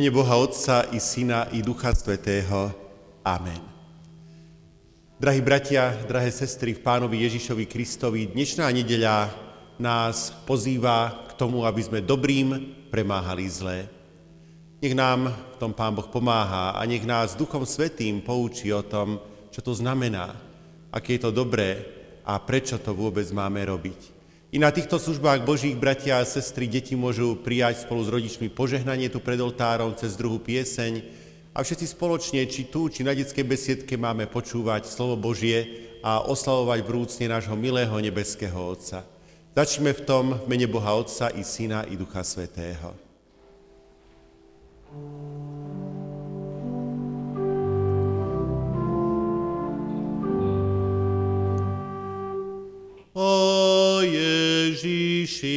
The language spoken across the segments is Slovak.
mene Boha Otca i Syna i Ducha Svetého. Amen. Drahí bratia, drahé sestry v pánovi Ježišovi Kristovi, dnešná nedeľa nás pozýva k tomu, aby sme dobrým premáhali zlé. Nech nám v tom Pán Boh pomáha a nech nás Duchom Svetým poučí o tom, čo to znamená, aké je to dobré a prečo to vôbec máme robiť. I na týchto službách Božích bratia a sestry deti môžu prijať spolu s rodičmi požehnanie tu pred oltárom cez druhú pieseň a všetci spoločne, či tu, či na detskej besiedke máme počúvať slovo Božie a oslavovať vrúcne nášho milého nebeského Otca. Začneme v tom mene Boha Otca i Syna i Ducha Svetého. O Ježíši.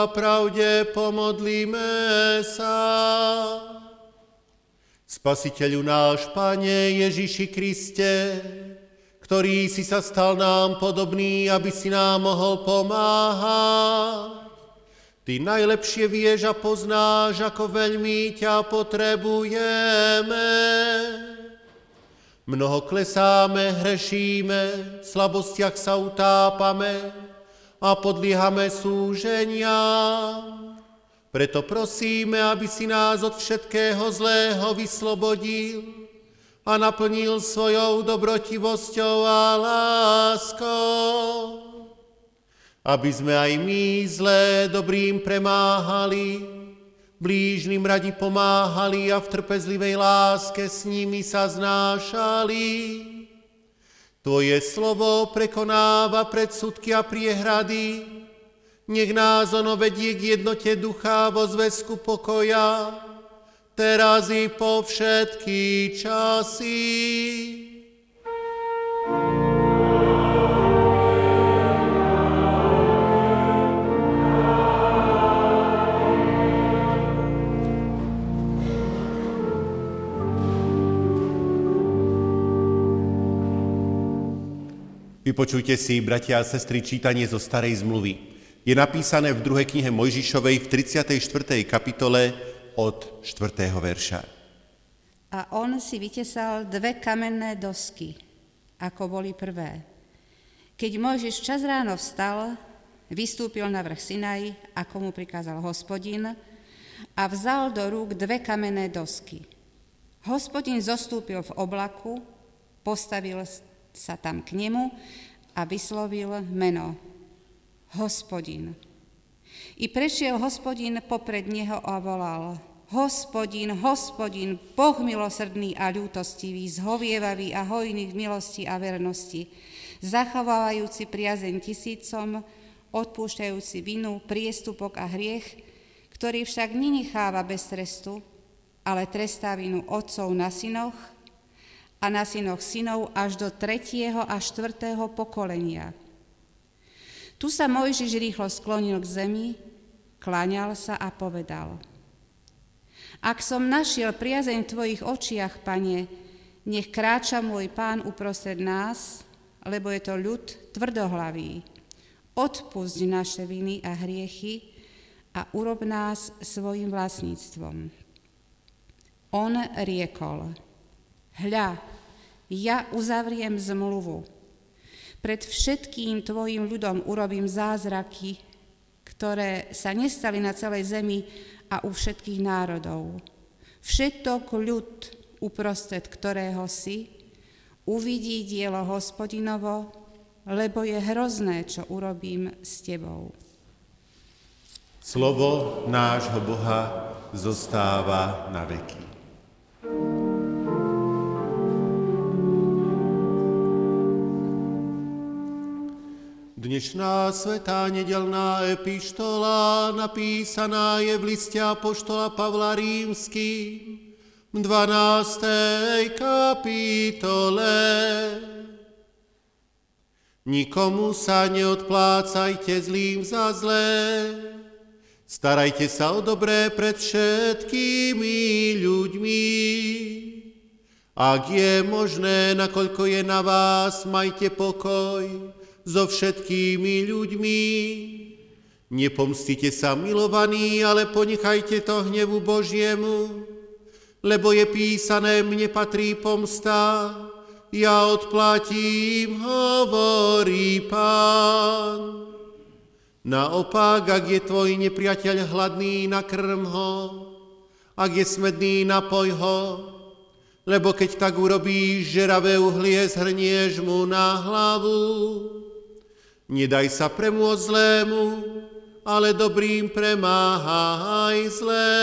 A pravde pomodlíme sa. Spasiteľu náš, Pane Ježiši Kriste, ktorý si sa stal nám podobný, aby si nám mohol pomáhať. Ty najlepšie vieš a poznáš, ako veľmi ťa potrebujeme. Mnoho klesáme, hrešíme, v slabostiach sa utápame a podliehame súženiam. Preto prosíme, aby si nás od všetkého zlého vyslobodil a naplnil svojou dobrotivosťou a láskou, aby sme aj my zlé dobrým premáhali, blížnym radi pomáhali a v trpezlivej láske s nimi sa znášali. Tvoje slovo prekonáva predsudky a priehrady, nech nás ono vedie k jednote ducha vo zväzku pokoja, teraz i po všetky časy. Vypočujte si, bratia a sestry, čítanie zo Starej zmluvy. Je napísané v druhej knihe Mojžišovej v 34. kapitole od 4. verša. A on si vytesal dve kamenné dosky, ako boli prvé. Keď Mojžiš čas ráno vstal, vystúpil na vrch Sinaj, ako mu prikázal hospodin, a vzal do rúk dve kamenné dosky. Hospodin zostúpil v oblaku, postavil sa tam k nemu a vyslovil meno Hospodin. I prešiel hospodin popred neho a volal, Hospodin, hospodin, Boh milosrdný a ľútostivý, zhovievavý a hojný v milosti a vernosti, zachovávajúci priazeň tisícom, odpúšťajúci vinu, priestupok a hriech, ktorý však nenecháva bez trestu, ale trestá vinu otcov na synoch a na synoch synov až do tretieho a štvrtého pokolenia. Tu sa Mojžiš rýchlo sklonil k zemi, kláňal sa a povedal – ak som našiel priazeň v Tvojich očiach, Pane, nech kráča môj Pán uprostred nás, lebo je to ľud tvrdohlavý. Odpusť naše viny a hriechy a urob nás svojim vlastníctvom. On riekol, hľa, ja uzavriem zmluvu. Pred všetkým tvojim ľudom urobím zázraky, ktoré sa nestali na celej zemi a u všetkých národov. Všetok ľud, uprostred ktorého si, uvidí dielo hospodinovo, lebo je hrozné, čo urobím s tebou. Slovo nášho Boha zostáva na veky. Dnešná svetá nedelná epištola napísaná je v liste apoštola Pavla Rímsky v 12. kapitole. Nikomu sa neodplácajte zlým za zlé, starajte sa o dobré pred všetkými ľuďmi. Ak je možné, nakoľko je na vás, majte pokoj, so všetkými ľuďmi. Nepomstite sa, milovaní, ale ponechajte to hnevu Božiemu, lebo je písané, mne patrí pomsta, ja odplatím, hovorí pán. Naopak, ak je tvoj nepriateľ hladný, nakrm ho, ak je smedný, napoj ho, lebo keď tak urobíš, žeravé uhlie zhrnieš mu na hlavu. Nedaj sa premôcť zlému, ale dobrým premáhaj zlé.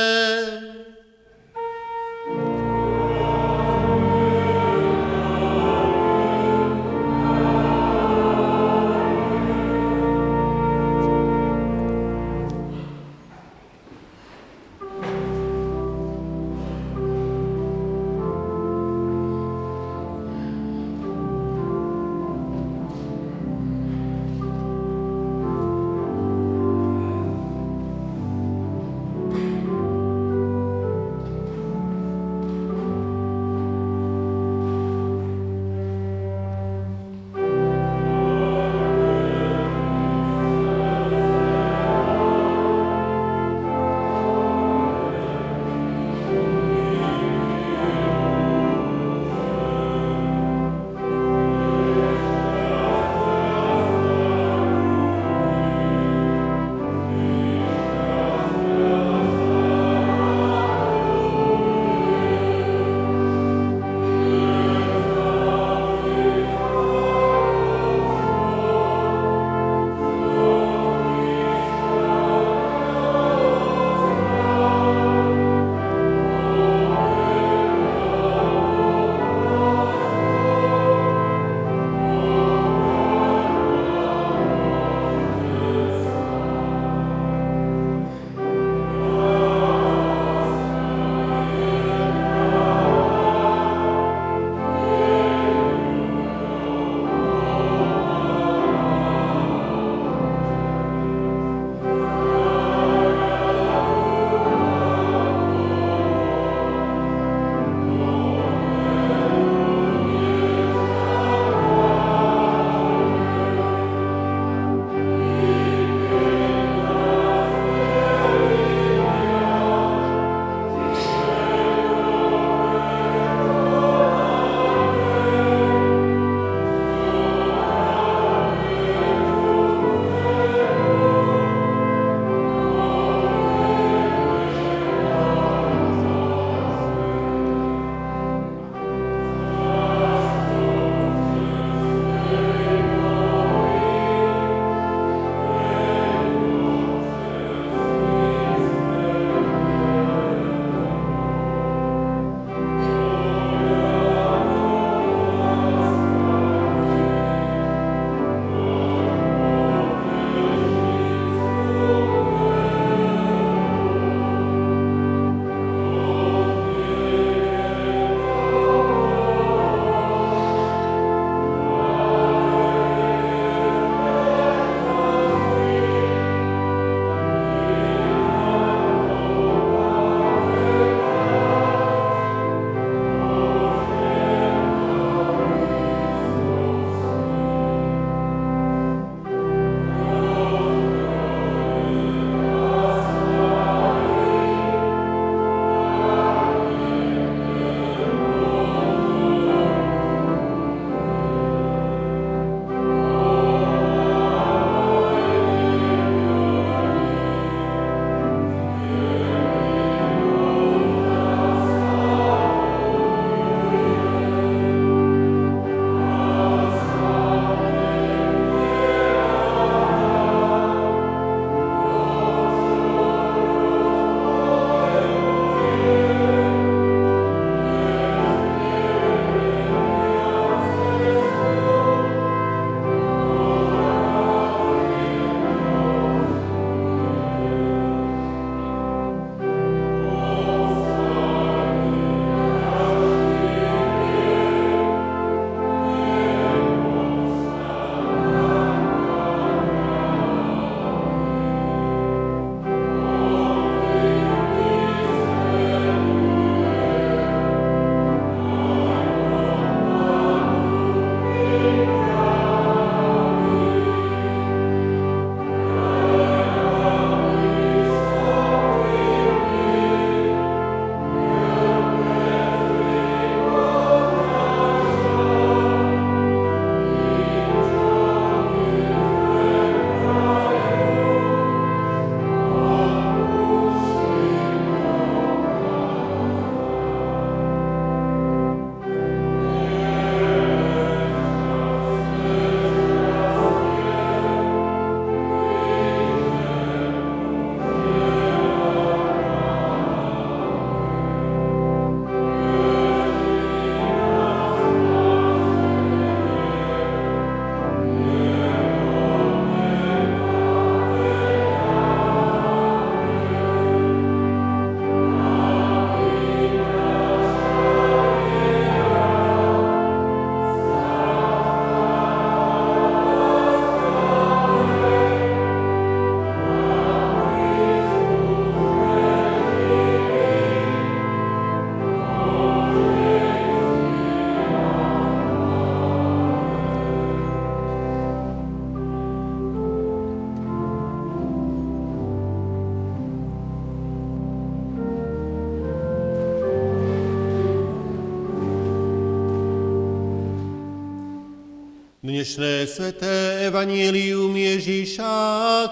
Dnešné sveté evanílium Ježíša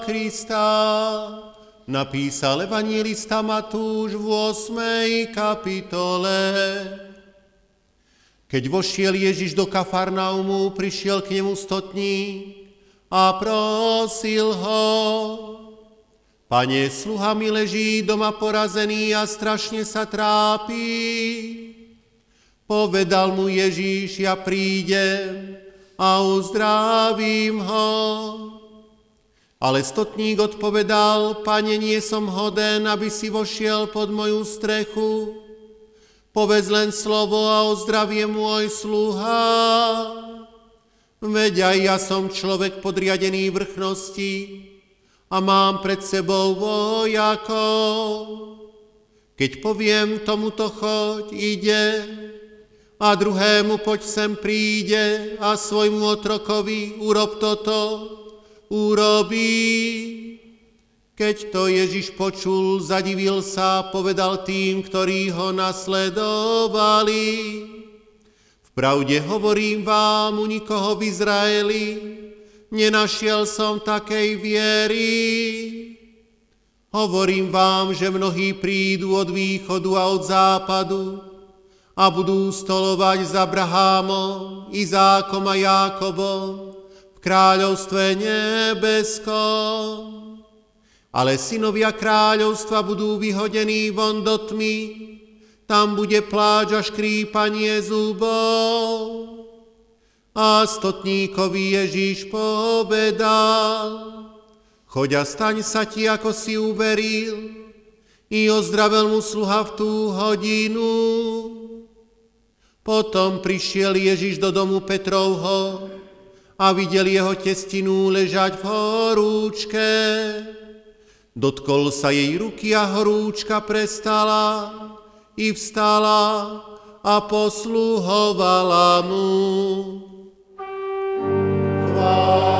Krista napísal evanílista Matúš v 8. kapitole. Keď vošiel Ježiš do Kafarnaumu, prišiel k nemu stotní a prosil ho, Pane, sluha mi leží doma porazený a strašne sa trápi. Povedal mu Ježíš, ja prídem a uzdravím ho. Ale stotník odpovedal, pane, nie som hoden, aby si vošiel pod moju strechu. Povedz len slovo a ozdravie môj sluha. Veď aj ja som človek podriadený vrchnosti a mám pred sebou vojakov. Keď poviem tomuto choď, ide, a druhému poď sem príde a svojmu otrokovi urob toto, urobí. Keď to Ježiš počul, zadivil sa, povedal tým, ktorí ho nasledovali. V pravde hovorím vám, u nikoho v Izraeli nenašiel som takej viery. Hovorím vám, že mnohí prídu od východu a od západu, a budú stolovať s Abrahámom, Izákom a Jákobom v kráľovstve nebeskom. Ale synovia kráľovstva budú vyhodení von do tmy, tam bude pláč a škrípanie zubov. A stotníkovi Ježíš povedal, choď a staň sa ti, ako si uveril, i ozdravel mu sluha v tú hodinu. Potom prišiel Ježiš do domu Petrovho a videl jeho testinu ležať v horúčke. Dotkol sa jej ruky a horúčka prestala i vstala a posluhovala mu. Chvála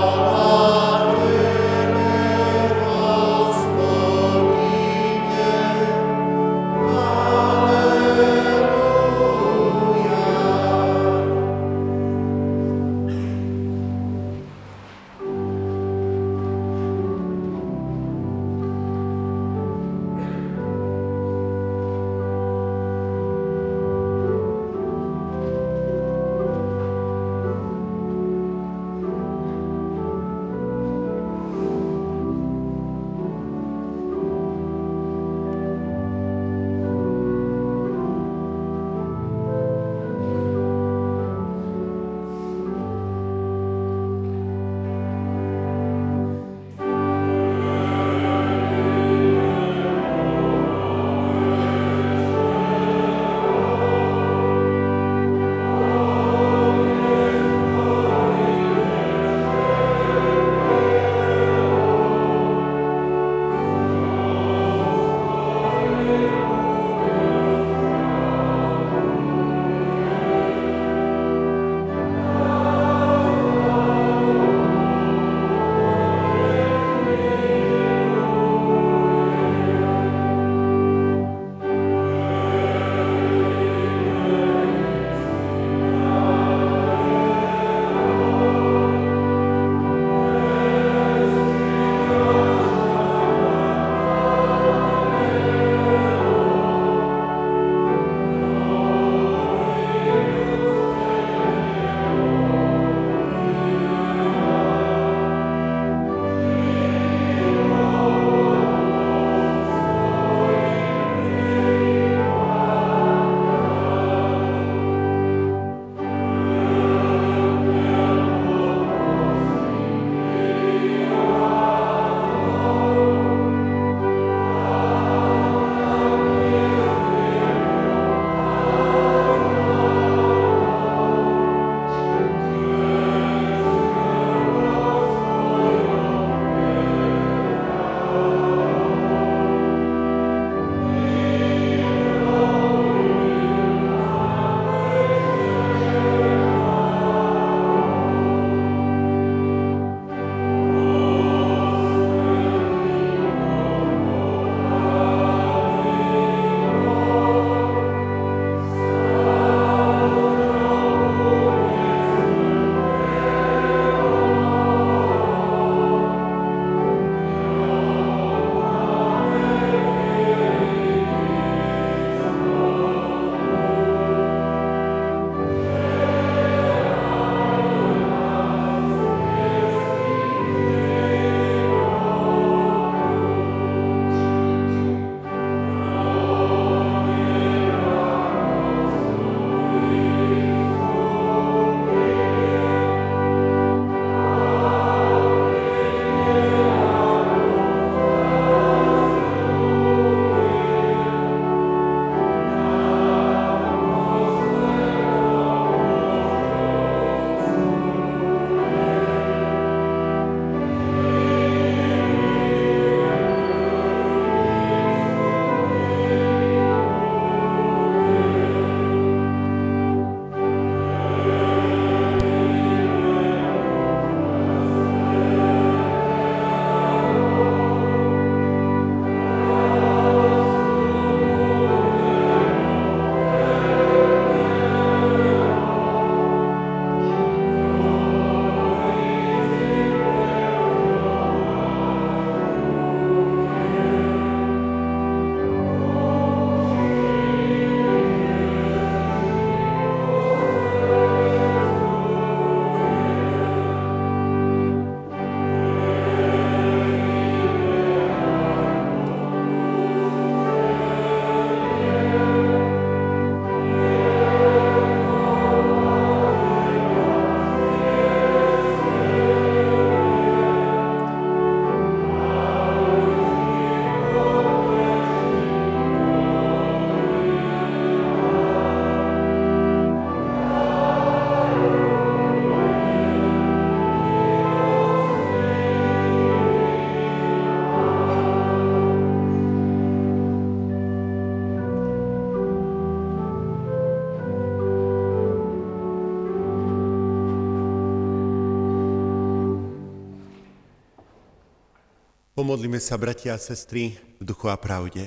Pomodlíme sa, bratia a sestry, v duchu a pravde.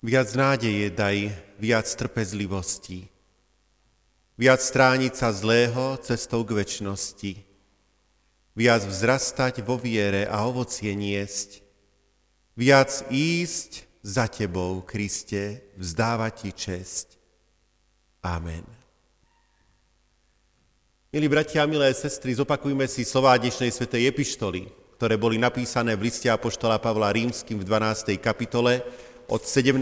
Viac nádeje daj, viac trpezlivosti. Viac strániť sa zlého cestou k väčšnosti. Viac vzrastať vo viere a ovocie niesť. Viac ísť za Tebou, Kriste, vzdávať Ti česť. Amen. Milí bratia a milé sestry, zopakujme si slová dnešnej svetej epištoly, ktoré boli napísané v liste Apoštola Pavla Rímským v 12. kapitole od 17.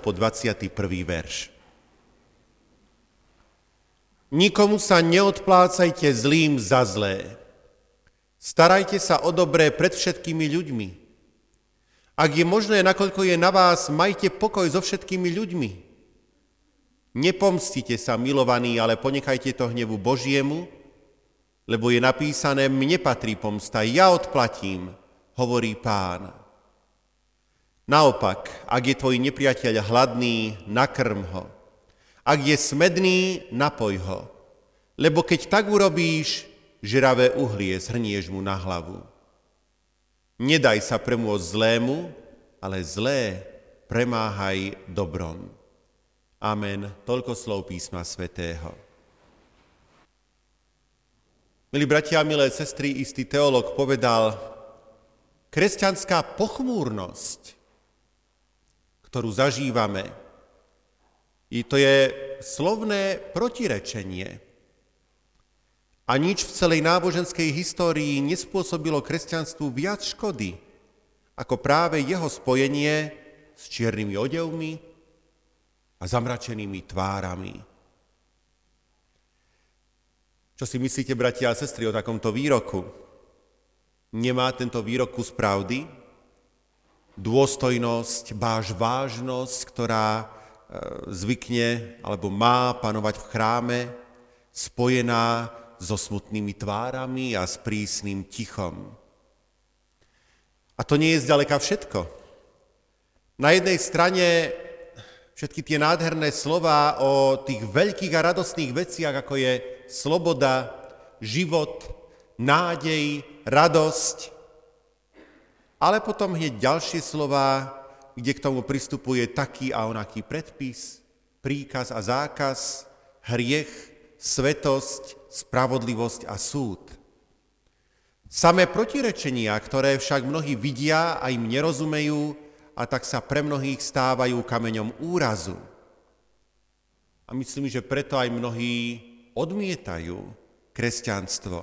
po 21. verš. Nikomu sa neodplácajte zlým za zlé. Starajte sa o dobré pred všetkými ľuďmi. Ak je možné, nakoľko je na vás, majte pokoj so všetkými ľuďmi. Nepomstite sa, milovaní, ale ponechajte to hnevu Božiemu, lebo je napísané, mne patrí pomsta, ja odplatím, hovorí pán. Naopak, ak je tvoj nepriateľ hladný, nakrm ho. Ak je smedný, napoj ho. Lebo keď tak urobíš, žravé uhlie zhrnieš mu na hlavu. Nedaj sa premôcť zlému, ale zlé premáhaj dobrom. Amen. Toľko slov písma svätého. Milí bratia milé sestry, istý teolog povedal, kresťanská pochmúrnosť, ktorú zažívame, i to je slovné protirečenie. A nič v celej náboženskej histórii nespôsobilo kresťanstvu viac škody, ako práve jeho spojenie s čiernymi odevmi, a zamračenými tvárami. Čo si myslíte, bratia a sestry, o takomto výroku? Nemá tento výrok kus pravdy? Dôstojnosť, báž vážnosť, ktorá e, zvykne alebo má panovať v chráme, spojená so smutnými tvárami a s prísnym tichom. A to nie je zďaleka všetko. Na jednej strane všetky tie nádherné slova o tých veľkých a radostných veciach, ako je sloboda, život, nádej, radosť. Ale potom hneď ďalšie slova, kde k tomu pristupuje taký a onaký predpis, príkaz a zákaz, hriech, svetosť, spravodlivosť a súd. Samé protirečenia, ktoré však mnohí vidia a im nerozumejú, a tak sa pre mnohých stávajú kameňom úrazu. A myslím, že preto aj mnohí odmietajú kresťanstvo.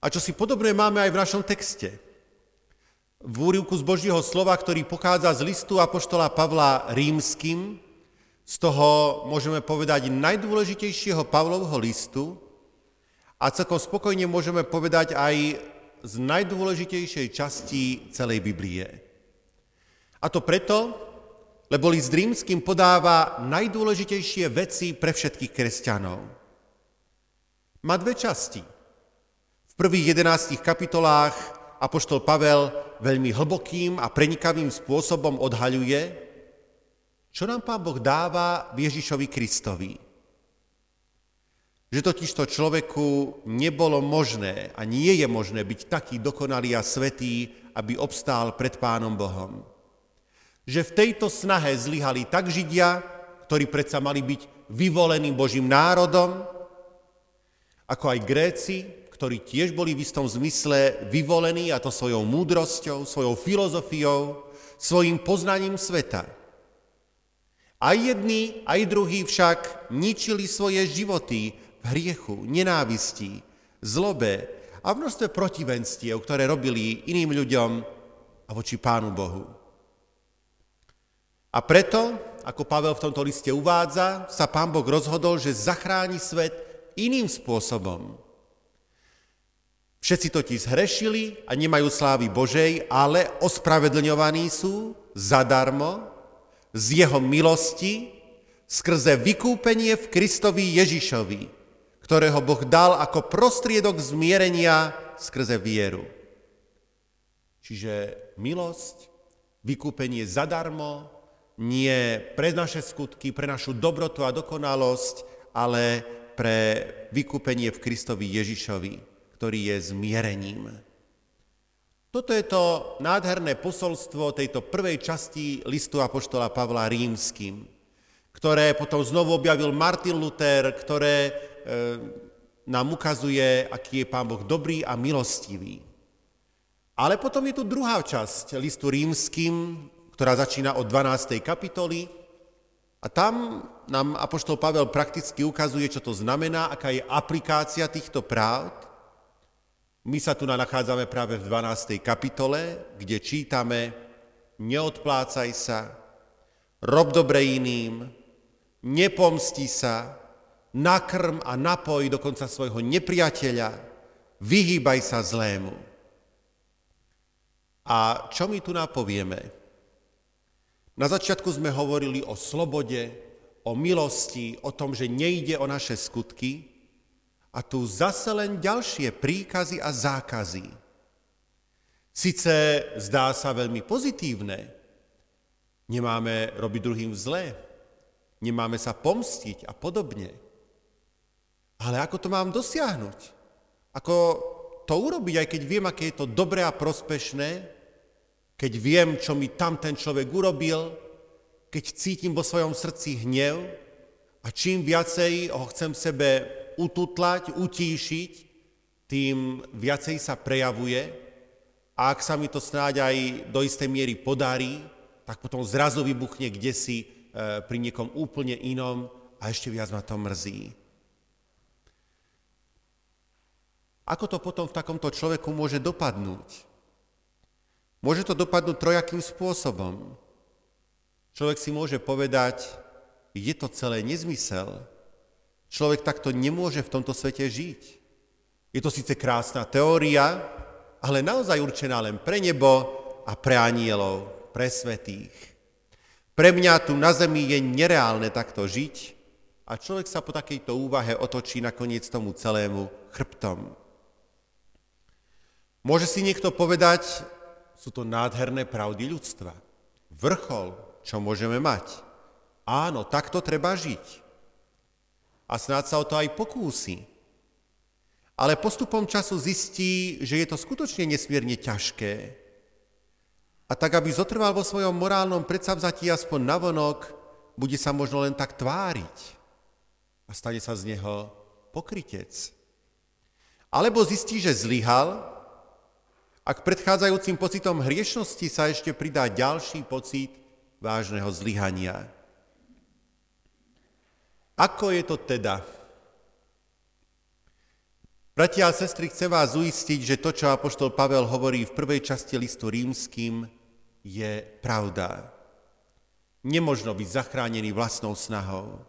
A čo si podobné máme aj v našom texte. V úrivku z Božieho slova, ktorý pochádza z listu Apoštola Pavla rímským, z toho môžeme povedať najdôležitejšieho Pavlovho listu a celkom spokojne môžeme povedať aj z najdôležitejšej časti celej Biblie. A to preto, lebo list rímským podáva najdôležitejšie veci pre všetkých kresťanov. Má dve časti. V prvých jedenáctich kapitolách Apoštol Pavel veľmi hlbokým a prenikavým spôsobom odhaľuje, čo nám Pán Boh dáva Ježišovi Kristovi že totiž to človeku nebolo možné a nie je možné byť taký dokonalý a svetý, aby obstál pred Pánom Bohom. Že v tejto snahe zlyhali tak Židia, ktorí predsa mali byť vyvoleným Božím národom, ako aj Gréci, ktorí tiež boli v istom zmysle vyvolení, a to svojou múdrosťou, svojou filozofiou, svojim poznaním sveta. Aj jedni, aj druhí však ničili svoje životy v hriechu, nenávistí, zlobe a v množstve protivenstiev, ktoré robili iným ľuďom a voči Pánu Bohu. A preto, ako Pavel v tomto liste uvádza, sa Pán Boh rozhodol, že zachráni svet iným spôsobom. Všetci totiž zhrešili a nemajú slávy Božej, ale ospravedlňovaní sú zadarmo z jeho milosti skrze vykúpenie v Kristovi Ježišovi ktorého Boh dal ako prostriedok zmierenia skrze vieru. Čiže milosť, vykúpenie zadarmo, nie pre naše skutky, pre našu dobrotu a dokonalosť, ale pre vykúpenie v Kristovi Ježišovi, ktorý je zmierením. Toto je to nádherné posolstvo tejto prvej časti listu Apoštola Pavla rímským, ktoré potom znovu objavil Martin Luther, ktoré nám ukazuje, aký je Pán Boh dobrý a milostivý. Ale potom je tu druhá časť listu rímským, ktorá začína od 12. kapitoly a tam nám Apoštol Pavel prakticky ukazuje, čo to znamená, aká je aplikácia týchto práv my sa tu nachádzame práve v 12. kapitole, kde čítame Neodplácaj sa, rob dobre iným, nepomsti sa, nakrm a napoj dokonca svojho nepriateľa, vyhýbaj sa zlému. A čo my tu napovieme? Na začiatku sme hovorili o slobode, o milosti, o tom, že nejde o naše skutky, a tu zase len ďalšie príkazy a zákazy. Sice zdá sa veľmi pozitívne, nemáme robiť druhým zlé, nemáme sa pomstiť a podobne. Ale ako to mám dosiahnuť? Ako to urobiť, aj keď viem, aké je to dobré a prospešné, keď viem, čo mi tam ten človek urobil, keď cítim vo svojom srdci hnev a čím viacej ho chcem sebe ututlať, utíšiť, tým viacej sa prejavuje a ak sa mi to snáď aj do istej miery podarí, tak potom zrazu vybuchne kde si e, pri niekom úplne inom a ešte viac ma to mrzí. Ako to potom v takomto človeku môže dopadnúť? Môže to dopadnúť trojakým spôsobom. Človek si môže povedať, je to celé nezmysel, Človek takto nemôže v tomto svete žiť. Je to síce krásna teória, ale naozaj určená len pre nebo a pre anielov, pre svetých. Pre mňa tu na zemi je nereálne takto žiť a človek sa po takejto úvahe otočí nakoniec tomu celému chrbtom. Môže si niekto povedať, sú to nádherné pravdy ľudstva. Vrchol, čo môžeme mať. Áno, takto treba žiť a snáď sa o to aj pokúsi. Ale postupom času zistí, že je to skutočne nesmierne ťažké. A tak, aby zotrval vo svojom morálnom predsavzatí aspoň navonok, bude sa možno len tak tváriť a stane sa z neho pokrytec. Alebo zistí, že zlyhal a k predchádzajúcim pocitom hriešnosti sa ešte pridá ďalší pocit vážneho zlyhania. Ako je to teda? Bratia a sestry, chcem vás uistiť, že to, čo apoštol Pavel hovorí v prvej časti listu rímským, je pravda. Nemožno byť zachránený vlastnou snahou.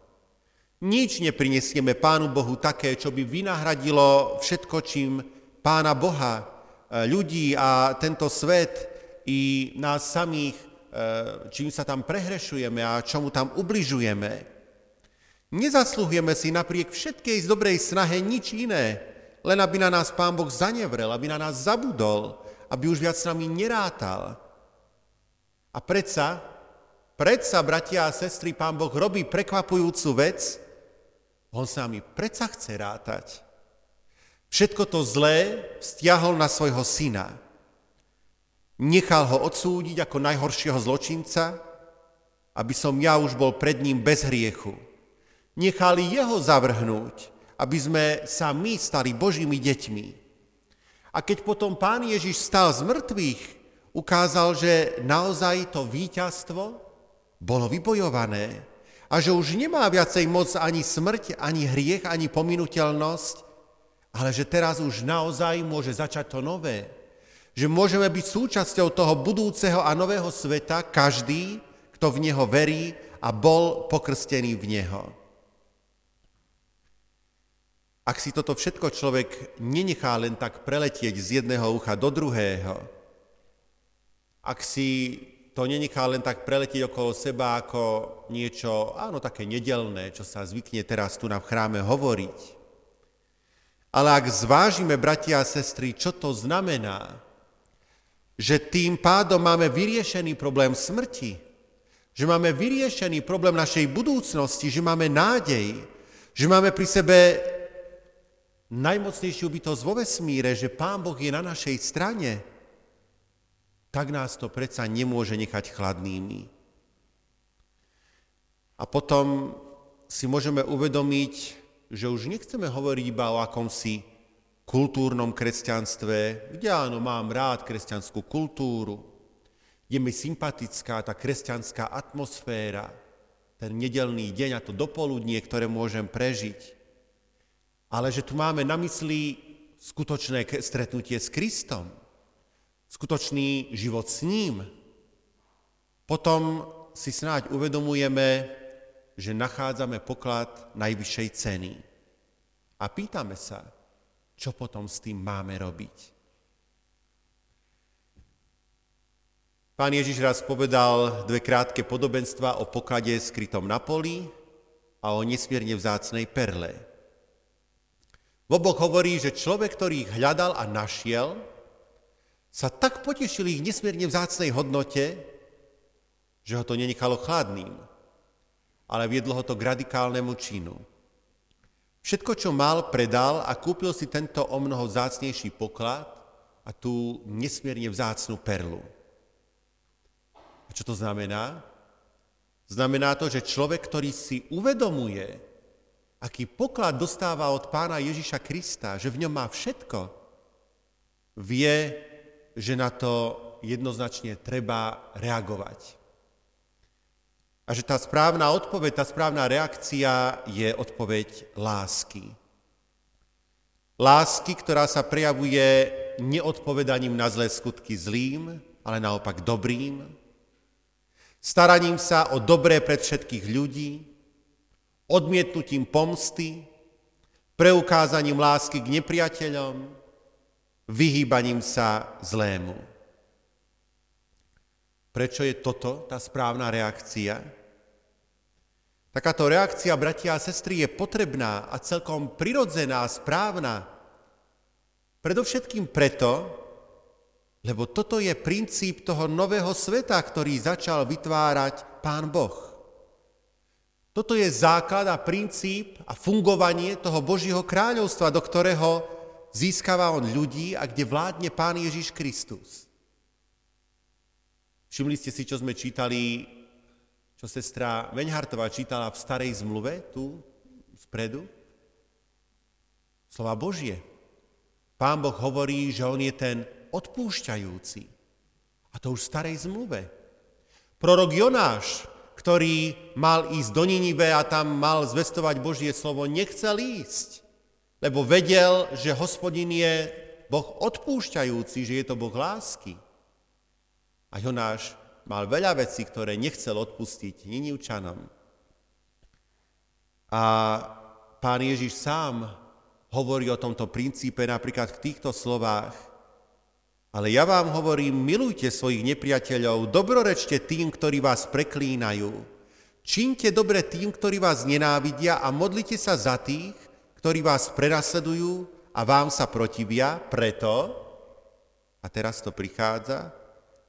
Nič neprinesieme Pánu Bohu také, čo by vynahradilo všetko, čím Pána Boha, ľudí a tento svet i nás samých, e, čím sa tam prehrešujeme a čomu tam ubližujeme. Nezasluhujeme si napriek všetkej z dobrej snahe nič iné, len aby na nás Pán Boh zanevrel, aby na nás zabudol, aby už viac s nami nerátal. A predsa, predsa, bratia a sestry, Pán Boh robí prekvapujúcu vec, On s nami predsa chce rátať. Všetko to zlé stiahol na svojho syna. Nechal ho odsúdiť ako najhoršieho zločinca, aby som ja už bol pred ním bez hriechu nechali jeho zavrhnúť, aby sme sa my stali Božími deťmi. A keď potom pán Ježiš stal z mŕtvych, ukázal, že naozaj to víťazstvo bolo vybojované a že už nemá viacej moc ani smrť, ani hriech, ani pominuteľnosť, ale že teraz už naozaj môže začať to nové. Že môžeme byť súčasťou toho budúceho a nového sveta, každý, kto v Neho verí a bol pokrstený v Neho. Ak si toto všetko človek nenechá len tak preletieť z jedného ucha do druhého, ak si to nenechá len tak preletieť okolo seba ako niečo, áno, také nedelné, čo sa zvykne teraz tu na chráme hovoriť. Ale ak zvážime, bratia a sestry, čo to znamená, že tým pádom máme vyriešený problém smrti, že máme vyriešený problém našej budúcnosti, že máme nádej, Že máme pri sebe najmocnejšiu bytosť vo vesmíre, že Pán Boh je na našej strane, tak nás to predsa nemôže nechať chladnými. A potom si môžeme uvedomiť, že už nechceme hovoriť iba o akomsi kultúrnom kresťanstve, kde áno, mám rád kresťanskú kultúru, je mi sympatická tá kresťanská atmosféra, ten nedelný deň a to dopoludnie, ktoré môžem prežiť. Ale že tu máme na mysli skutočné stretnutie s Kristom, skutočný život s ním. Potom si snáď uvedomujeme, že nachádzame poklad najvyššej ceny. A pýtame sa, čo potom s tým máme robiť. Pán Ježiš raz povedal dve krátke podobenstva o poklade skrytom na poli a o nesmierne vzácnej perle. V oboch hovorí, že človek, ktorý ich hľadal a našiel, sa tak potešil ich nesmierne vzácnej hodnote, že ho to nenechalo chladným, ale viedlo ho to k radikálnemu činu. Všetko, čo mal, predal a kúpil si tento o mnoho vzácnejší poklad a tú nesmierne vzácnú perlu. A čo to znamená? Znamená to, že človek, ktorý si uvedomuje, aký poklad dostáva od pána Ježiša Krista, že v ňom má všetko, vie, že na to jednoznačne treba reagovať. A že tá správna odpoveď, tá správna reakcia je odpoveď lásky. Lásky, ktorá sa prejavuje neodpovedaním na zlé skutky zlým, ale naopak dobrým, staraním sa o dobré pred všetkých ľudí, odmietnutím pomsty, preukázaním lásky k nepriateľom, vyhýbaním sa zlému. Prečo je toto tá správna reakcia? Takáto reakcia, bratia a sestry, je potrebná a celkom prirodzená, správna. Predovšetkým preto, lebo toto je princíp toho nového sveta, ktorý začal vytvárať Pán Boh. Toto je základ a princíp a fungovanie toho Božího kráľovstva, do ktorého získava on ľudí a kde vládne Pán Ježiš Kristus. Všimli ste si, čo sme čítali, čo sestra Veňhartová čítala v starej zmluve, tu, spredu? Slova Božie. Pán Boh hovorí, že on je ten odpúšťajúci. A to už v starej zmluve. Prorok Jonáš, ktorý mal ísť do Ninive a tam mal zvestovať Božie slovo, nechcel ísť, lebo vedel, že hospodin je Boh odpúšťajúci, že je to Boh lásky. A Jonáš mal veľa vecí, ktoré nechcel odpustiť Ninivčanom. A pán Ježiš sám hovorí o tomto princípe napríklad v týchto slovách – ale ja vám hovorím, milujte svojich nepriateľov, dobrorečte tým, ktorí vás preklínajú. Čínte dobre tým, ktorí vás nenávidia a modlite sa za tých, ktorí vás prenasledujú a vám sa protivia, preto, a teraz to prichádza,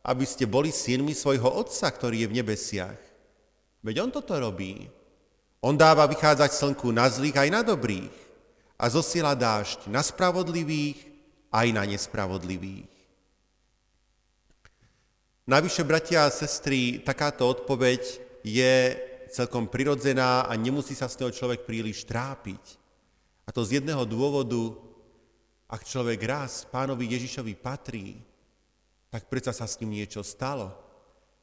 aby ste boli synmi svojho Otca, ktorý je v nebesiach. Veď On toto robí. On dáva vychádzať slnku na zlých aj na dobrých a zosiela dážď na spravodlivých aj na nespravodlivých. Navyše, bratia a sestry, takáto odpoveď je celkom prirodzená a nemusí sa z toho človek príliš trápiť. A to z jedného dôvodu, ak človek raz pánovi Ježišovi patrí, tak predsa sa s ním niečo stalo.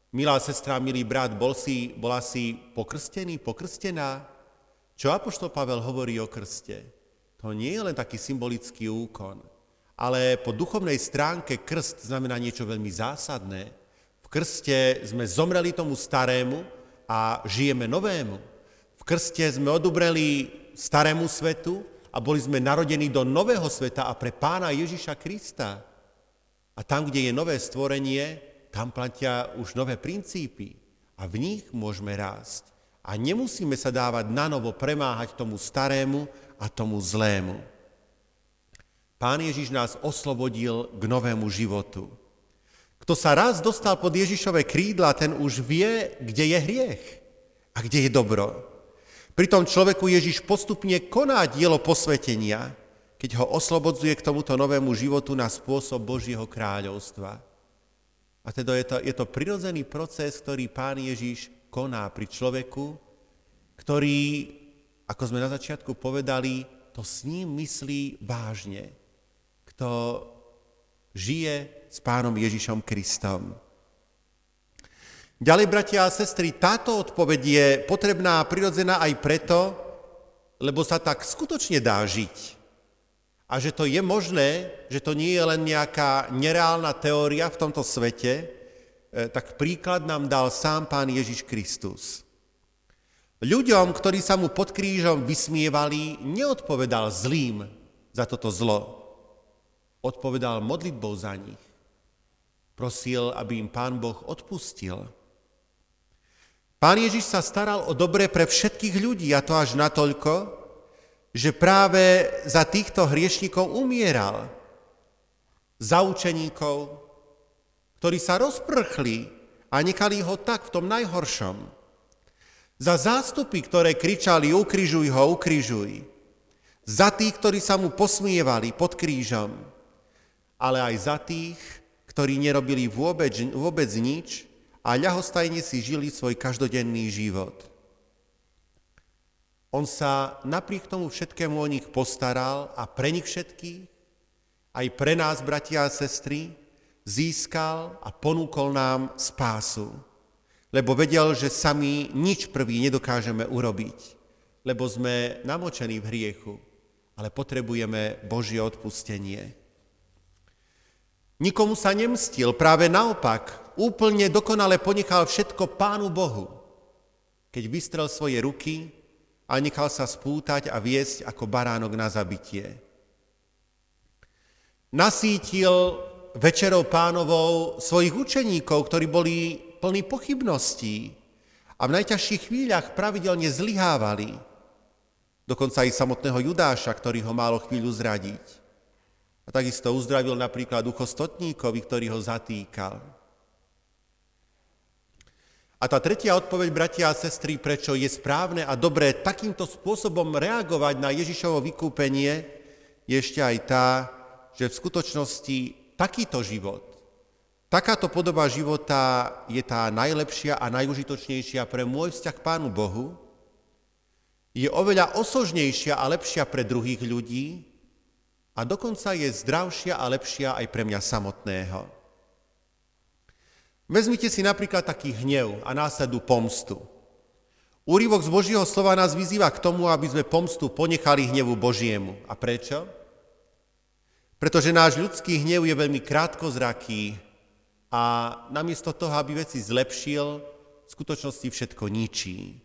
Milá sestra, milý brat, bol si, bola si pokrstený, pokrstená? Čo Apoštol Pavel hovorí o krste? To nie je len taký symbolický úkon, ale po duchovnej stránke krst znamená niečo veľmi zásadné krste sme zomreli tomu starému a žijeme novému. V krste sme odubreli starému svetu a boli sme narodení do nového sveta a pre pána Ježiša Krista. A tam, kde je nové stvorenie, tam platia už nové princípy a v nich môžeme rásť. A nemusíme sa dávať na novo premáhať tomu starému a tomu zlému. Pán Ježiš nás oslobodil k novému životu. Kto sa raz dostal pod Ježišové krídla, ten už vie, kde je hriech a kde je dobro. Pri tom človeku Ježiš postupne koná dielo posvetenia, keď ho oslobodzuje k tomuto novému životu na spôsob Božieho kráľovstva. A teda je to, je to prirodzený proces, ktorý pán Ježiš koná pri človeku, ktorý, ako sme na začiatku povedali, to s ním myslí vážne. Kto žije s pánom Ježišom Kristom. Ďalej, bratia a sestry, táto odpoveď je potrebná a prirodzená aj preto, lebo sa tak skutočne dá žiť. A že to je možné, že to nie je len nejaká nereálna teória v tomto svete, eh, tak príklad nám dal sám Pán Ježiš Kristus. Ľuďom, ktorí sa mu pod krížom vysmievali, neodpovedal zlým za toto zlo. Odpovedal modlitbou za nich. Prosil, aby im Pán Boh odpustil. Pán Ježiš sa staral o dobre pre všetkých ľudí a to až natoľko, že práve za týchto hriešnikov umieral. Za učeníkov, ktorí sa rozprchli a nechali ho tak v tom najhoršom. Za zástupy, ktoré kričali ukrižuj ho, ukrižuj. Za tých, ktorí sa mu posmievali pod krížom. Ale aj za tých, ktorí nerobili vôbec, vôbec nič a ľahostajne si žili svoj každodenný život. On sa napriek tomu všetkému o nich postaral a pre nich všetkých, aj pre nás, bratia a sestry, získal a ponúkol nám spásu. Lebo vedel, že sami nič prvý nedokážeme urobiť, lebo sme namočení v hriechu, ale potrebujeme Božie odpustenie. Nikomu sa nemstil, práve naopak, úplne dokonale ponechal všetko Pánu Bohu, keď vystrel svoje ruky a nechal sa spútať a viesť ako baránok na zabitie. Nasítil večerou pánovou svojich učeníkov, ktorí boli plní pochybností a v najťažších chvíľach pravidelne zlyhávali. Dokonca aj samotného Judáša, ktorý ho málo chvíľu zradiť. A takisto uzdravil napríklad ucho stotníkovi, ktorý ho zatýkal. A tá tretia odpoveď, bratia a sestry, prečo je správne a dobré takýmto spôsobom reagovať na Ježišovo vykúpenie, je ešte aj tá, že v skutočnosti takýto život, takáto podoba života je tá najlepšia a najužitočnejšia pre môj vzťah k Pánu Bohu, je oveľa osožnejšia a lepšia pre druhých ľudí a dokonca je zdravšia a lepšia aj pre mňa samotného. Vezmite si napríklad taký hnev a následu pomstu. Úrivok z Božieho slova nás vyzýva k tomu, aby sme pomstu ponechali hnevu Božiemu. A prečo? Pretože náš ľudský hnev je veľmi krátkozraký a namiesto toho, aby veci zlepšil, v skutočnosti všetko ničí.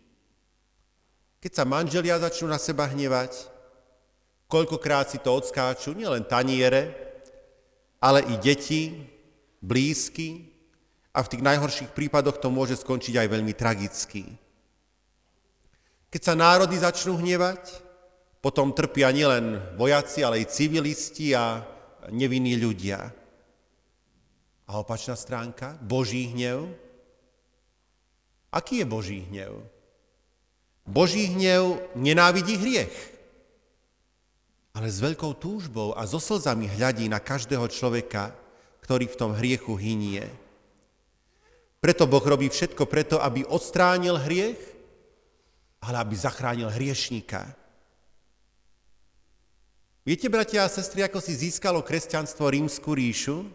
Keď sa manželia začnú na seba hnevať, koľkokrát si to odskáču nielen taniere, ale i deti, blízky, a v tých najhorších prípadoch to môže skončiť aj veľmi tragicky. Keď sa národy začnú hnevať, potom trpia nielen vojaci, ale aj civilisti a nevinní ľudia. A opačná stránka, Boží hnev. Aký je Boží hnev? Boží hnev nenávidí hriech, ale s veľkou túžbou a so slzami hľadí na každého človeka, ktorý v tom hriechu hynie. Preto Boh robí všetko preto, aby odstránil hriech, ale aby zachránil hriešníka. Viete, bratia a sestry, ako si získalo kresťanstvo rímsku ríšu?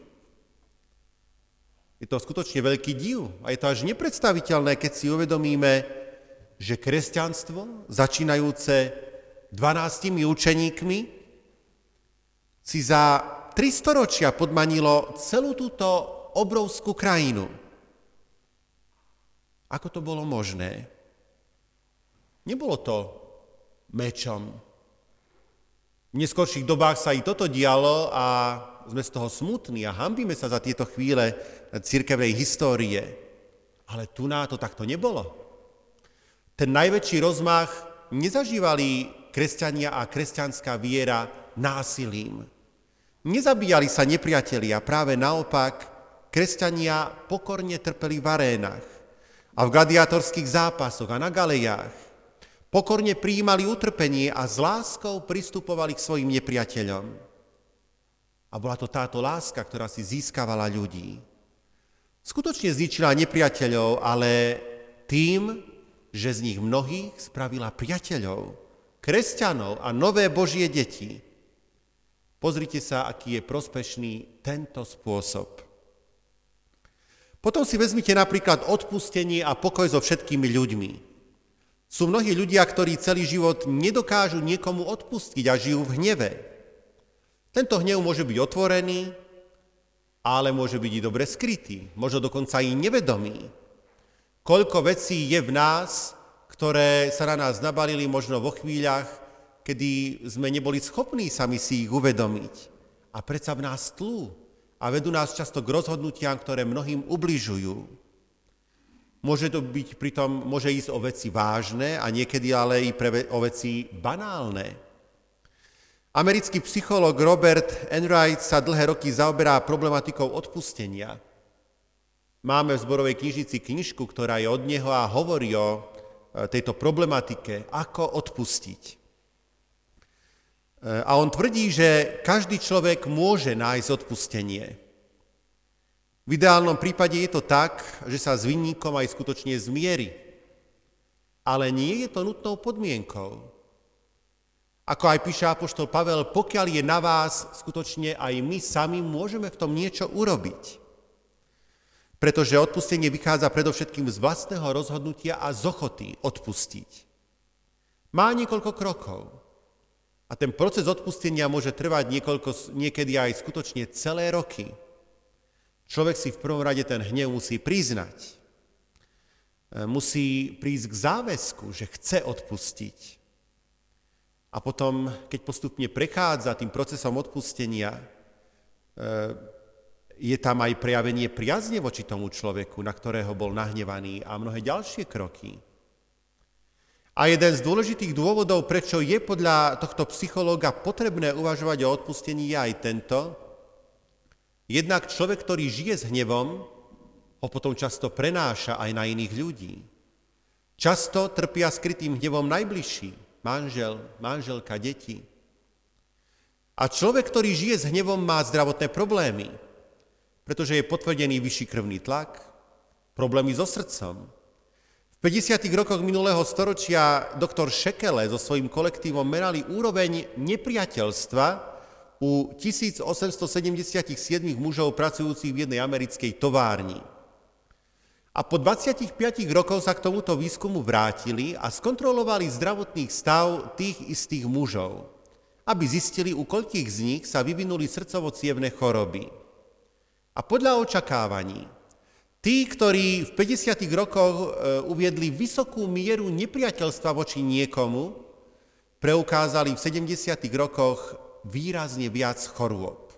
Je to skutočne veľký div a je to až nepredstaviteľné, keď si uvedomíme, že kresťanstvo, začínajúce 12 učeníkmi, si za tri storočia podmanilo celú túto obrovskú krajinu. Ako to bolo možné? Nebolo to mečom. V neskorších dobách sa i toto dialo a sme z toho smutní a hambíme sa za tieto chvíle církevnej histórie. Ale tu na to takto nebolo. Ten najväčší rozmach nezažívali kresťania a kresťanská viera násilím. Nezabíjali sa nepriatelia, práve naopak, kresťania pokorne trpeli v arénach a v gladiátorských zápasoch a na galejách. Pokorne prijímali utrpenie a s láskou pristupovali k svojim nepriateľom. A bola to táto láska, ktorá si získavala ľudí. Skutočne zničila nepriateľov, ale tým, že z nich mnohých spravila priateľov, kresťanov a nové Božie deti. Pozrite sa, aký je prospešný tento spôsob. Potom si vezmite napríklad odpustenie a pokoj so všetkými ľuďmi. Sú mnohí ľudia, ktorí celý život nedokážu niekomu odpustiť a žijú v hneve. Tento hnev môže byť otvorený, ale môže byť i dobre skrytý, možno dokonca i nevedomý. Koľko vecí je v nás, ktoré sa na nás nabalili možno vo chvíľach, kedy sme neboli schopní sami si ich uvedomiť. A predsa v nás tlú, a vedú nás často k rozhodnutiam, ktoré mnohým ubližujú. Môže to byť pritom, môže ísť o veci vážne a niekedy ale i pre, o veci banálne. Americký psycholog Robert Enright sa dlhé roky zaoberá problematikou odpustenia. Máme v zborovej knižnici knižku, ktorá je od neho a hovorí o e, tejto problematike, ako odpustiť. A on tvrdí, že každý človek môže nájsť odpustenie. V ideálnom prípade je to tak, že sa s vinníkom aj skutočne zmieri. Ale nie je to nutnou podmienkou. Ako aj píše Apoštol Pavel, pokiaľ je na vás, skutočne aj my sami môžeme v tom niečo urobiť. Pretože odpustenie vychádza predovšetkým z vlastného rozhodnutia a z ochoty odpustiť. Má niekoľko krokov. A ten proces odpustenia môže trvať niekoľko, niekedy aj skutočne celé roky. Človek si v prvom rade ten hnev musí priznať. E, musí prísť k záväzku, že chce odpustiť. A potom, keď postupne prechádza tým procesom odpustenia, e, je tam aj prejavenie priazne voči tomu človeku, na ktorého bol nahnevaný a mnohé ďalšie kroky. A jeden z dôležitých dôvodov, prečo je podľa tohto psychológa potrebné uvažovať o odpustení, je aj tento. Jednak človek, ktorý žije s hnevom, ho potom často prenáša aj na iných ľudí. Často trpia skrytým hnevom najbližší, manžel, manželka, deti. A človek, ktorý žije s hnevom, má zdravotné problémy, pretože je potvrdený vyšší krvný tlak, problémy so srdcom, 50. rokoch minulého storočia doktor Šekele so svojím kolektívom merali úroveň nepriateľstva u 1877 mužov pracujúcich v jednej americkej továrni. A po 25 rokoch sa k tomuto výskumu vrátili a skontrolovali zdravotný stav tých istých mužov, aby zistili, u koľkých z nich sa vyvinuli srdcovo choroby. A podľa očakávaní Tí, ktorí v 50. rokoch e, uviedli vysokú mieru nepriateľstva voči niekomu, preukázali v 70. rokoch výrazne viac chorôb.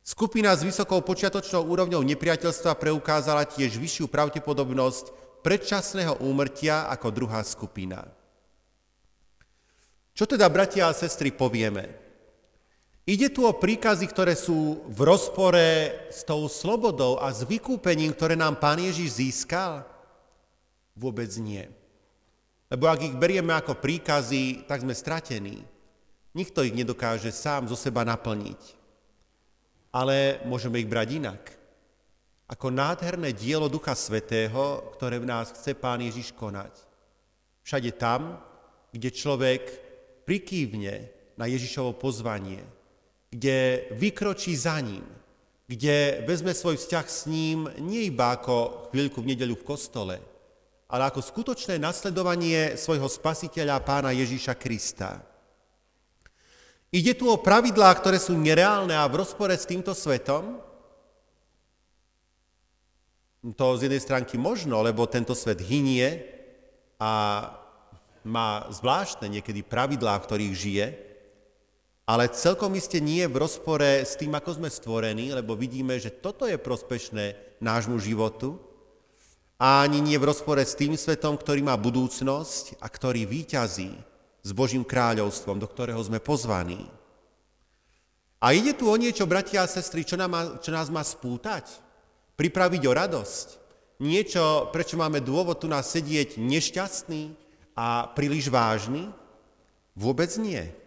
Skupina s vysokou počiatočnou úrovňou nepriateľstva preukázala tiež vyššiu pravdepodobnosť predčasného úmrtia ako druhá skupina. Čo teda, bratia a sestry, povieme? Ide tu o príkazy, ktoré sú v rozpore s tou slobodou a s vykúpením, ktoré nám Pán Ježiš získal? Vôbec nie. Lebo ak ich berieme ako príkazy, tak sme stratení. Nikto ich nedokáže sám zo seba naplniť. Ale môžeme ich brať inak. Ako nádherné dielo Ducha Svetého, ktoré v nás chce Pán Ježiš konať. Všade tam, kde človek prikývne na Ježišovo pozvanie, kde vykročí za ním, kde vezme svoj vzťah s ním nie iba ako chvíľku v nedeľu v kostole, ale ako skutočné nasledovanie svojho spasiteľa pána Ježíša Krista. Ide tu o pravidlá, ktoré sú nereálne a v rozpore s týmto svetom? To z jednej stránky možno, lebo tento svet hynie a má zvláštne niekedy pravidlá, v ktorých žije, ale celkom iste nie je v rozpore s tým, ako sme stvorení, lebo vidíme, že toto je prospešné nášmu životu a ani nie v rozpore s tým svetom, ktorý má budúcnosť a ktorý výťazí s Božím kráľovstvom, do ktorého sme pozvaní. A ide tu o niečo, bratia a sestry, čo, nám čo nás má spútať, pripraviť o radosť. Niečo, prečo máme dôvod tu nás sedieť nešťastný a príliš vážny? Vôbec nie.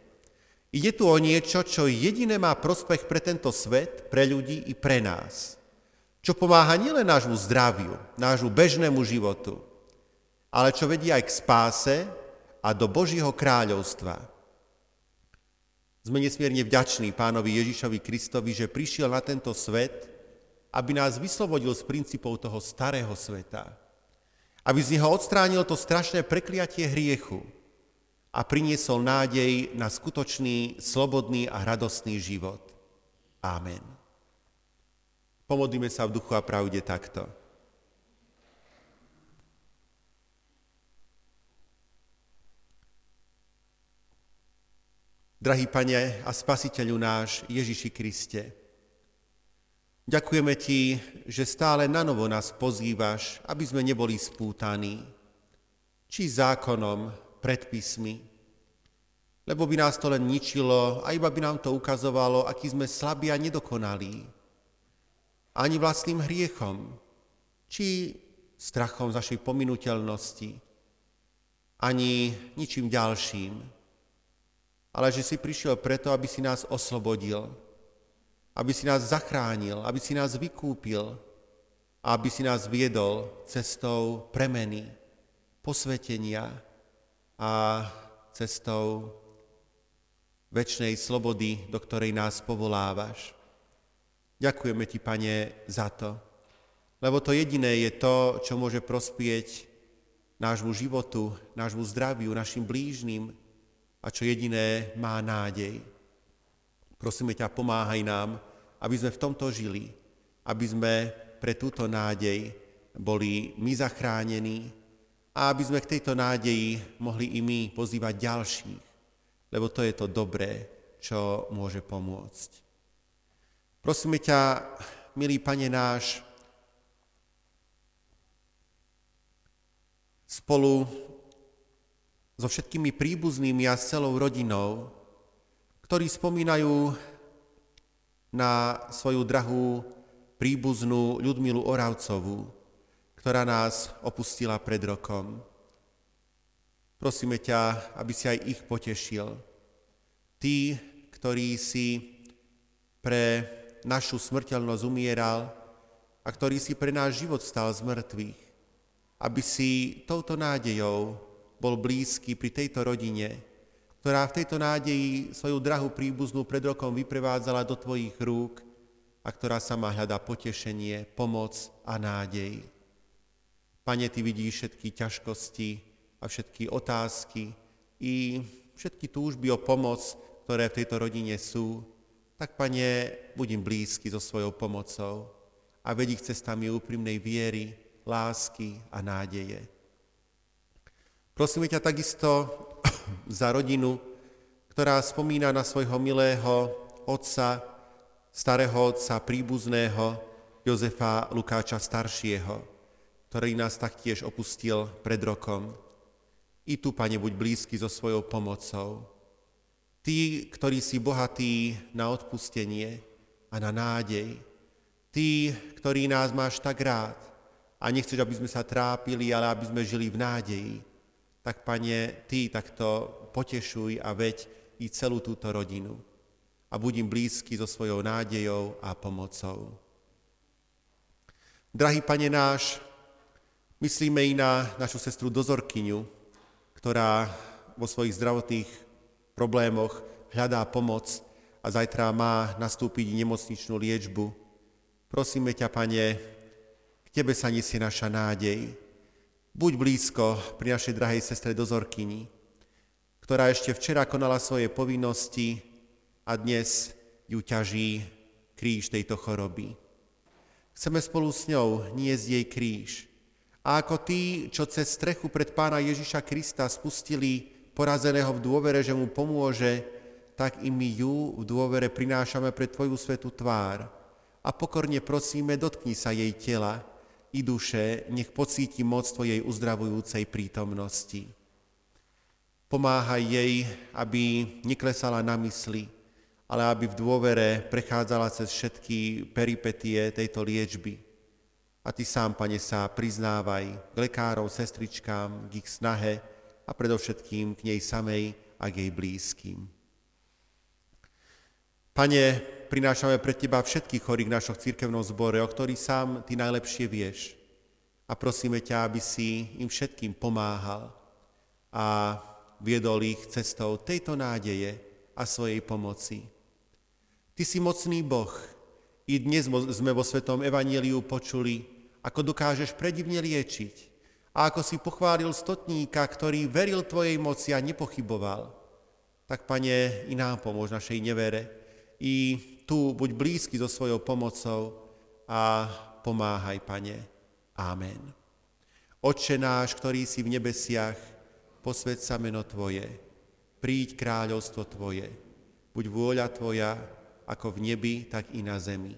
Ide tu o niečo, čo jediné má prospech pre tento svet, pre ľudí i pre nás. Čo pomáha nielen nášmu zdraviu, nášmu bežnému životu, ale čo vedie aj k spáse a do Božího kráľovstva. Sme nesmierne vďační pánovi Ježišovi Kristovi, že prišiel na tento svet, aby nás vyslobodil z princípov toho starého sveta. Aby z neho odstránil to strašné prekliatie hriechu a priniesol nádej na skutočný, slobodný a radostný život. Amen. Pomodlíme sa v duchu a pravde takto. Drahý Pane a Spasiteľu náš Ježiši Kriste, ďakujeme Ti, že stále na novo nás pozývaš, aby sme neboli spútaní, či zákonom, predpismi, lebo by nás to len ničilo a iba by nám to ukazovalo, aký sme slabí a nedokonalí. Ani vlastným hriechom, či strachom z našej pominuteľnosti, ani ničím ďalším ale že si prišiel preto, aby si nás oslobodil, aby si nás zachránil, aby si nás vykúpil aby si nás viedol cestou premeny, posvetenia a cestou väčšnej slobody, do ktorej nás povolávaš. Ďakujeme ti, Pane, za to, lebo to jediné je to, čo môže prospieť nášmu životu, nášmu zdraviu, našim blížnym, a čo jediné má nádej. Prosíme ťa, pomáhaj nám, aby sme v tomto žili, aby sme pre túto nádej boli my zachránení a aby sme k tejto nádeji mohli i my pozývať ďalších, lebo to je to dobré, čo môže pomôcť. Prosíme ťa, milý Pane náš, spolu so všetkými príbuznými a s celou rodinou, ktorí spomínajú na svoju drahú príbuznú Ľudmilu Oravcovú, ktorá nás opustila pred rokom. Prosíme ťa, aby si aj ich potešil. Tí, ktorí si pre našu smrteľnosť umieral a ktorý si pre náš život stal z mŕtvych, aby si touto nádejou bol blízky pri tejto rodine, ktorá v tejto nádeji svoju drahú príbuznú pred rokom vyprevádzala do tvojich rúk a ktorá sa má hľadá potešenie, pomoc a nádej. Pane, Ty vidíš všetky ťažkosti a všetky otázky i všetky túžby o pomoc, ktoré v tejto rodine sú, tak, Pane, budem blízky so svojou pomocou a vedí cestami úprimnej viery, lásky a nádeje. Prosíme ťa takisto za rodinu, ktorá spomína na svojho milého otca, starého otca, príbuzného Jozefa Lukáča staršieho, ktorý nás taktiež opustil pred rokom. I tu, Pane, buď blízky so svojou pomocou. Tí, ktorí si bohatí na odpustenie a na nádej. Tí, ktorí nás máš tak rád a nechceš, aby sme sa trápili, ale aby sme žili v nádeji tak Pane, Ty takto potešuj a veď i celú túto rodinu a budím blízky so svojou nádejou a pomocou. Drahý Pane náš, myslíme i na našu sestru Dozorkyňu, ktorá vo svojich zdravotných problémoch hľadá pomoc a zajtra má nastúpiť nemocničnú liečbu. Prosíme ťa, Pane, k Tebe sa nesie naša nádej, Buď blízko pri našej drahej sestre dozorkyni, ktorá ešte včera konala svoje povinnosti a dnes ju ťaží kríž tejto choroby. Chceme spolu s ňou niesť jej kríž. A ako tí, čo cez strechu pred pána Ježiša Krista spustili porazeného v dôvere, že mu pomôže, tak i my ju v dôvere prinášame pred Tvoju svetú tvár a pokorne prosíme, dotkni sa jej tela, i duše, nech pocíti moc Tvojej uzdravujúcej prítomnosti. Pomáhaj jej, aby neklesala na mysli, ale aby v dôvere prechádzala cez všetky peripetie tejto liečby. A Ty sám, Pane, sa priznávaj k lekárom, sestričkám, k ich snahe a predovšetkým k nej samej a k jej blízkym. Pane, prinášame pred Teba všetkých chorých v našom církevnom zbore, o ktorých sám Ty najlepšie vieš. A prosíme ťa, aby si im všetkým pomáhal a viedol ich cestou tejto nádeje a svojej pomoci. Ty si mocný Boh. I dnes sme vo Svetom Evangeliu počuli, ako dokážeš predivne liečiť, a ako si pochválil stotníka, ktorý veril Tvojej moci a nepochyboval, tak, Pane, i nám pomôž našej nevere. I tu buď blízky so svojou pomocou a pomáhaj, Pane. Amen. Otče náš, ktorý si v nebesiach, posved sa meno Tvoje, príď kráľovstvo Tvoje, buď vôľa Tvoja, ako v nebi, tak i na zemi.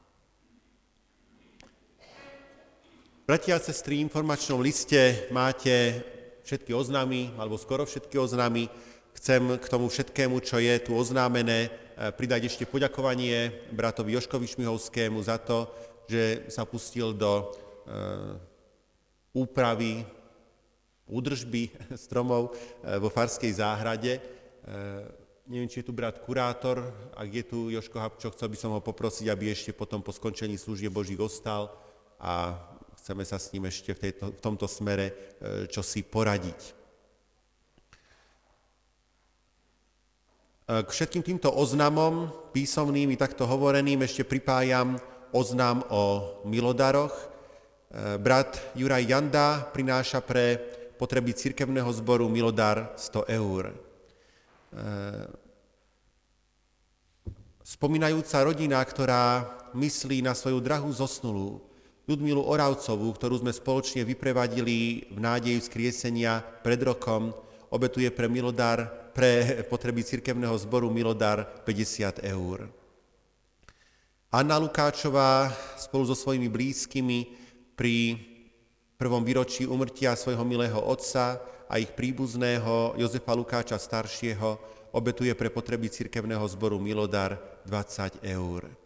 Bratia a sestry, v informačnom liste máte všetky oznámy, alebo skoro všetky oznámy. Chcem k tomu všetkému, čo je tu oznámené, eh, pridať ešte poďakovanie bratovi Joškovi Šmihovskému za to, že sa pustil do eh, úpravy, údržby stromov eh, vo Farskej záhrade. Neviem, či je tu brat kurátor, ak je tu Joško Habčo, chcel by som ho poprosiť, aby ešte potom po skončení služie Boží ostal a chceme sa s ním ešte v, tejto, v tomto smere e, čo si poradiť. E, k všetkým týmto oznamom, písomným i takto hovoreným, ešte pripájam oznam o milodaroch. E, brat Juraj Janda prináša pre potreby cirkevného zboru milodar 100 eur. Spomínajúca rodina, ktorá myslí na svoju drahú zosnulú, Ľudmilu Oravcovú, ktorú sme spoločne vyprevadili v nádeji vzkriesenia pred rokom, obetuje pre Milodar, pre potreby cirkevného zboru Milodar 50 eur. Anna Lukáčová spolu so svojimi blízkymi pri prvom výročí umrtia svojho milého otca a ich príbuzného Jozefa Lukáča staršieho obetuje pre potreby cirkevného zboru Milodar 20 eur.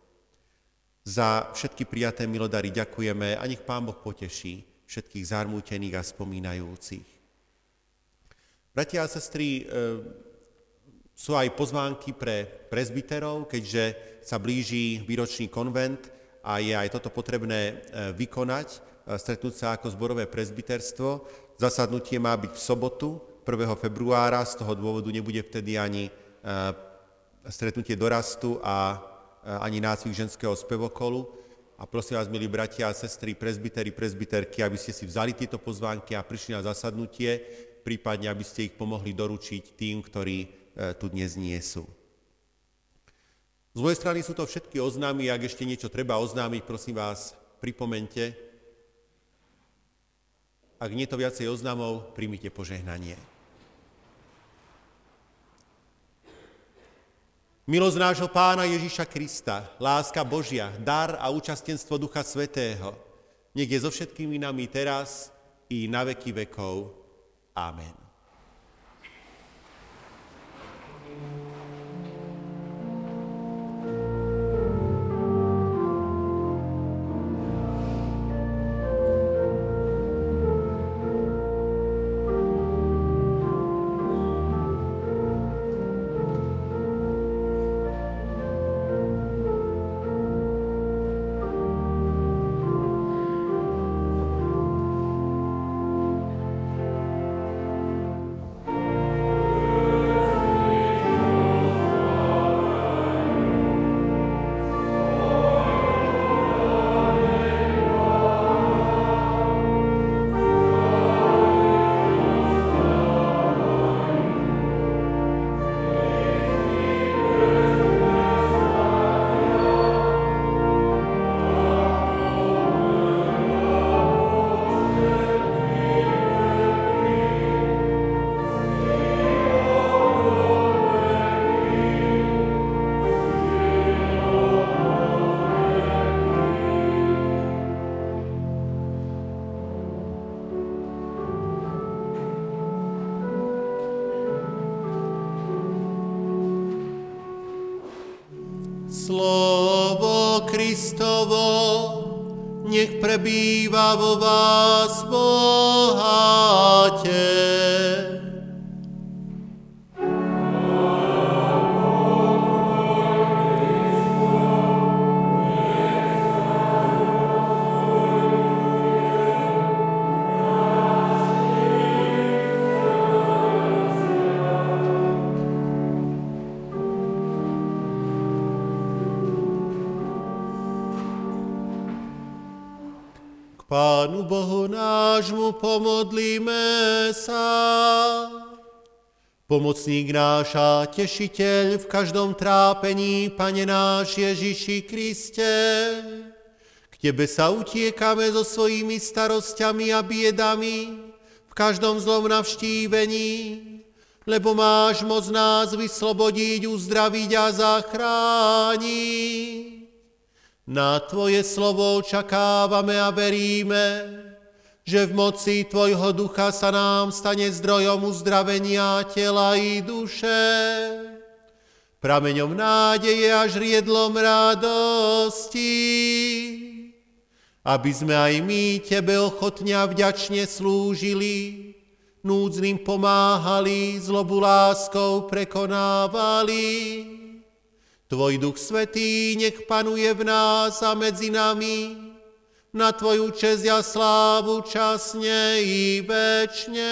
Za všetky prijaté milodary ďakujeme a nech Pán Boh poteší všetkých zarmútených a spomínajúcich. Bratia a sestry, e, sú aj pozvánky pre prezbiterov, keďže sa blíži výročný konvent a je aj toto potrebné e, vykonať, e, stretnúť sa ako zborové prezbiterstvo. Zasadnutie má byť v sobotu 1. februára, z toho dôvodu nebude vtedy ani stretnutie dorastu a ani nácvik ženského spevokolu. A prosím vás, milí bratia a sestry, prezbitery, prezbiterky, aby ste si vzali tieto pozvánky a prišli na zasadnutie, prípadne aby ste ich pomohli doručiť tým, ktorí e, tu dnes nie sú. Z mojej strany sú to všetky oznámy, ak ešte niečo treba oznámiť, prosím vás, pripomente. Ak nie to viacej oznámov, príjmite požehnanie. Milosť nášho pána Ježíša Krista, láska Božia, dar a účastenstvo Ducha Svetého, nech je so všetkými nami teraz i na veky vekov. Amen. Nášmu pomodlíme sa. Pomocník náš a tešiteľ v každom trápení, Pane náš Ježiši Kriste, k Tebe sa utiekame so svojimi starosťami a biedami v každom zlom navštívení, lebo máš moc nás vyslobodiť, uzdraviť a zachrániť. Na Tvoje slovo očakávame a veríme, že v moci Tvojho ducha sa nám stane zdrojom uzdravenia tela i duše, prameňom nádeje a žriedlom radosti, aby sme aj my Tebe ochotne a vďačne slúžili, núdznym pomáhali, zlobu láskou prekonávali, Tvoj duch svetý nech panuje v nás a medzi nami, na Tvoju česť a slávu časne i večne.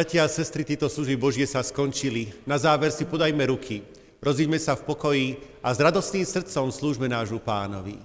Bratia a sestry, tieto služby Božie sa skončili. Na záver si podajme ruky, rozíďme sa v pokoji a s radostným srdcom slúžme nášu pánovi.